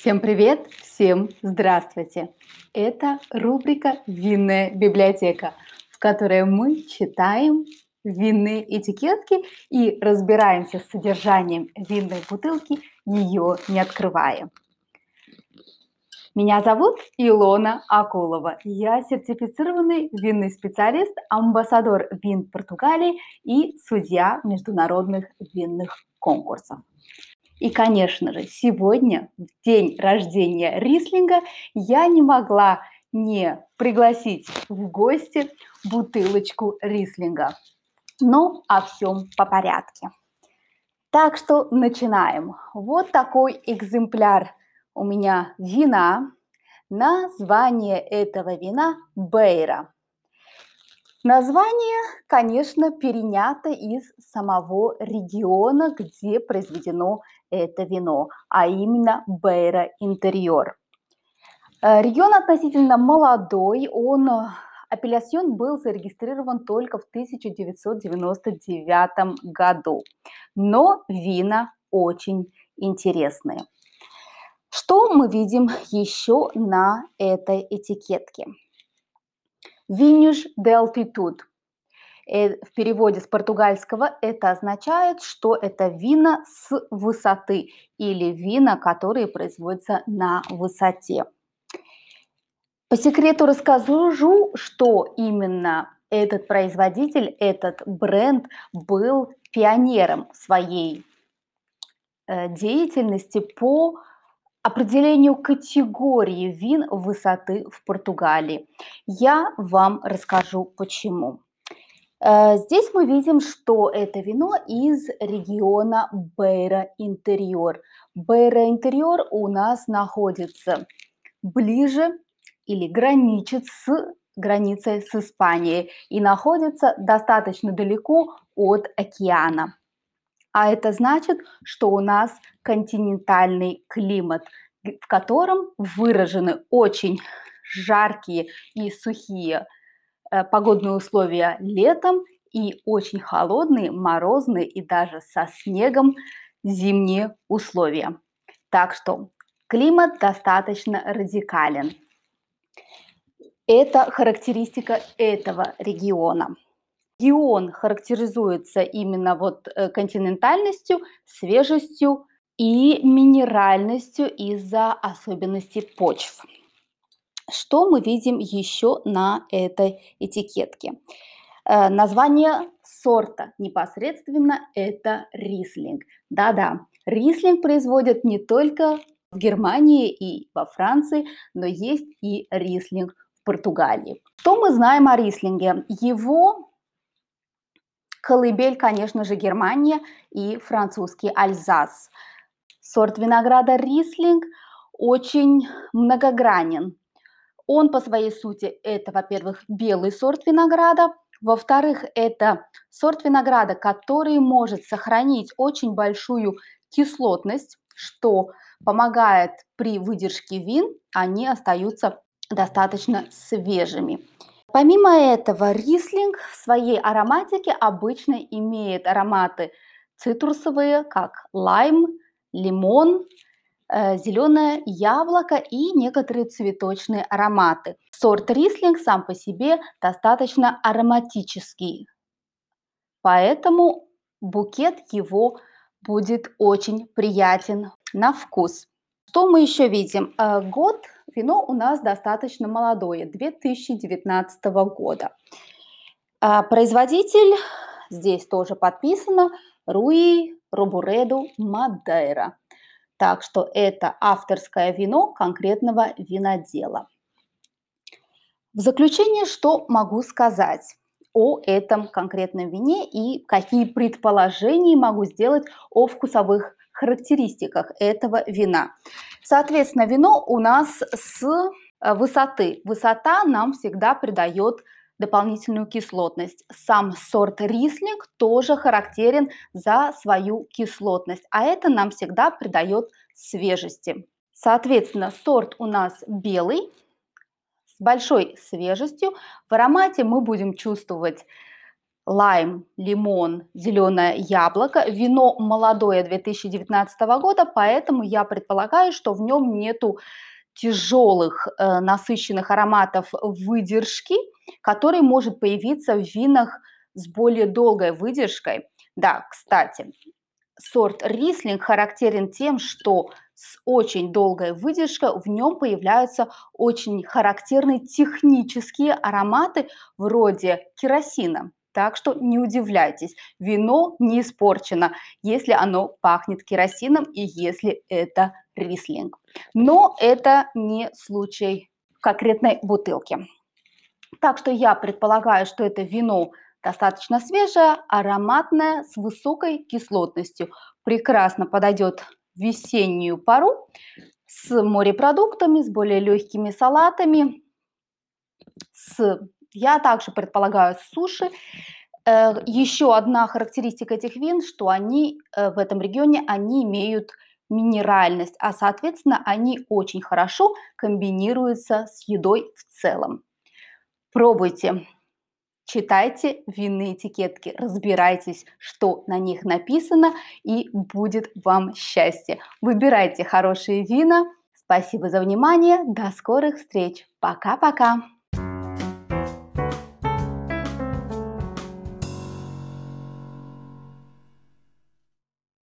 Всем привет, всем здравствуйте. Это рубрика «Винная библиотека», в которой мы читаем винные этикетки и разбираемся с содержанием винной бутылки, ее не открывая. Меня зовут Илона Акулова. Я сертифицированный винный специалист, амбассадор вин Португалии и судья международных винных конкурсов. И, конечно же, сегодня, в день рождения Рислинга, я не могла не пригласить в гости бутылочку Рислинга. Но о всем по порядке. Так что начинаем. Вот такой экземпляр у меня вина. Название этого вина Бейра. Название, конечно, перенято из самого региона, где произведено это вино, а именно Бейра Интерьор. Э, регион относительно молодой, он э, апелляцион был зарегистрирован только в 1999 году, но вина очень интересные. Что мы видим еще на этой этикетке? Винюш de altitude. Э, в переводе с португальского это означает, что это вина с высоты или вина, которые производятся на высоте. По секрету расскажу, что именно этот производитель, этот бренд был пионером своей э, деятельности по определению категории вин высоты в Португалии. Я вам расскажу почему. Э, здесь мы видим, что это вино из региона Бейра Интерьор. Бейра Интерьор у нас находится ближе или граничит с границей с Испанией и находится достаточно далеко от океана. А это значит, что у нас континентальный климат, в котором выражены очень жаркие и сухие э, погодные условия летом и очень холодные, морозные и даже со снегом зимние условия. Так что климат достаточно радикален. Это характеристика этого региона. Регион характеризуется именно вот э, континентальностью, свежестью и минеральностью из-за особенностей почв. Что мы видим еще на этой этикетке? Э, название сорта непосредственно это рислинг. Да-да, рислинг производят не только в Германии и во Франции, но есть и рислинг в Португалии. Что мы знаем о рислинге? Его Колыбель, конечно же, Германия и французский Альзас. Сорт винограда Рислинг очень многогранен. Он по своей сути это, во-первых, белый сорт винограда, во-вторых, это сорт винограда, который может сохранить очень большую кислотность, что помогает при выдержке вин, они остаются достаточно свежими. Помимо этого, рислинг в своей ароматике обычно имеет ароматы цитрусовые, как лайм, лимон, э, зеленое яблоко и некоторые цветочные ароматы. Сорт рислинг сам по себе достаточно ароматический, поэтому букет его будет очень приятен на вкус. Что мы еще видим? Э, год вино у нас достаточно молодое, 2019 года. А, производитель здесь тоже подписано Руи Робуреду Мадейра. Так что это авторское вино конкретного винодела. В заключение, что могу сказать о этом конкретном вине и какие предположения могу сделать о вкусовых характеристиках этого вина. Соответственно, вино у нас с э, высоты. Высота нам всегда придает дополнительную кислотность. Сам сорт рислинг тоже характерен за свою кислотность, а это нам всегда придает свежести. Соответственно, сорт у нас белый, большой свежестью. В аромате мы будем чувствовать лайм, лимон, зеленое яблоко. Вино молодое 2019 года, поэтому я предполагаю, что в нем нету тяжелых э, насыщенных ароматов выдержки, который может появиться в винах с более долгой выдержкой. Да, кстати, сорт рислинг характерен тем, что с очень долгой выдержкой в нем появляются очень характерные технические ароматы вроде керосина. Так что не удивляйтесь, вино не испорчено, если оно пахнет керосином и если это рислинг. Но это не случай конкретной бутылки. Так что я предполагаю, что это вино достаточно свежее, ароматное, с высокой кислотностью. Прекрасно подойдет весеннюю пару с морепродуктами, с более легкими салатами, с я также предполагаю суши. Э, еще одна характеристика этих вин, что они э, в этом регионе, они имеют минеральность, а соответственно они очень хорошо комбинируются с едой в целом. Пробуйте, читайте винные этикетки, разбирайтесь, что на них написано, и будет вам счастье. Выбирайте хорошие вина. Спасибо за внимание. До скорых встреч. Пока-пока.